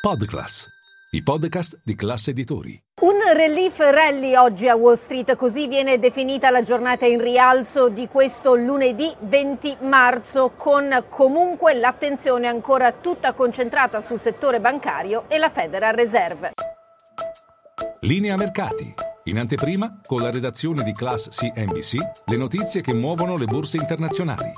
Podclass, i podcast di classe editori. Un relief rally oggi a Wall Street, così viene definita la giornata in rialzo di questo lunedì 20 marzo, con comunque l'attenzione ancora tutta concentrata sul settore bancario e la Federal Reserve. Linea mercati. In anteprima, con la redazione di Class CNBC, le notizie che muovono le borse internazionali.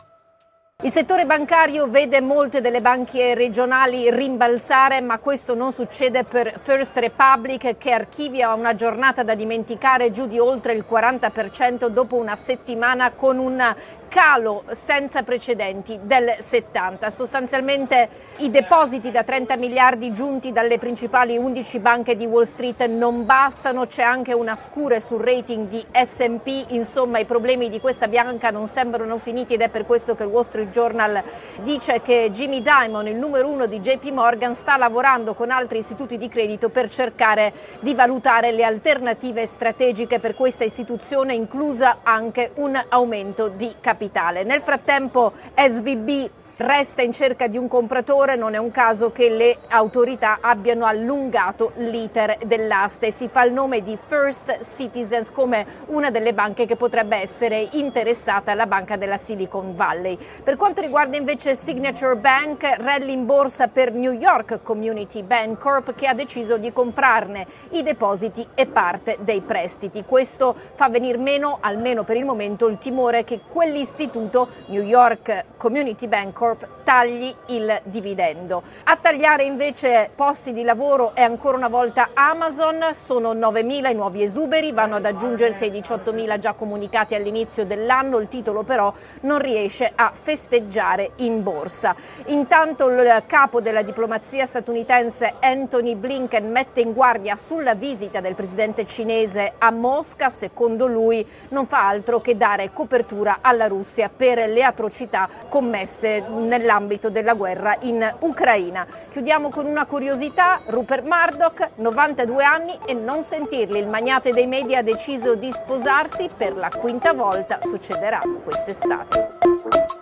Il settore bancario vede molte delle banche regionali rimbalzare, ma questo non succede per First Republic che archivia una giornata da dimenticare giù di oltre il 40% dopo una settimana con un calo senza precedenti del 70. Sostanzialmente i depositi da 30 miliardi giunti dalle principali 11 banche di Wall Street non bastano, c'è anche una scure sul rating di S&P, insomma i problemi di questa banca non sembrano finiti ed è per questo che Wall Street Journal dice che Jimmy Dimon, il numero uno di JP Morgan, sta lavorando con altri istituti di credito per cercare di valutare le alternative strategiche per questa istituzione, inclusa anche un aumento di capitale. Nel frattempo SVB resta in cerca di un compratore, non è un caso che le autorità abbiano allungato l'iter dell'aste. Si fa il nome di First Citizens come una delle banche che potrebbe essere interessata alla banca della Silicon Valley. Per quanto riguarda invece Signature Bank, rally in borsa per New York Community Bank Corp che ha deciso di comprarne i depositi e parte dei prestiti. Questo fa venir meno, almeno per il momento, il timore che quell'istituto New York Community Bank Corp tagli il dividendo. A tagliare invece posti di lavoro è ancora una volta Amazon, sono 9.000 i nuovi esuberi, vanno ad aggiungersi ai 18.000 già comunicati all'inizio dell'anno, il titolo però non riesce a festeggiare in borsa. Intanto il capo della diplomazia statunitense Anthony Blinken mette in guardia sulla visita del presidente cinese a Mosca, secondo lui non fa altro che dare copertura alla Russia per le atrocità commesse nell'ambito della guerra in Ucraina. Chiudiamo con una curiosità, Rupert Murdoch, 92 anni e non sentirli, il magnate dei media ha deciso di sposarsi per la quinta volta, succederà quest'estate.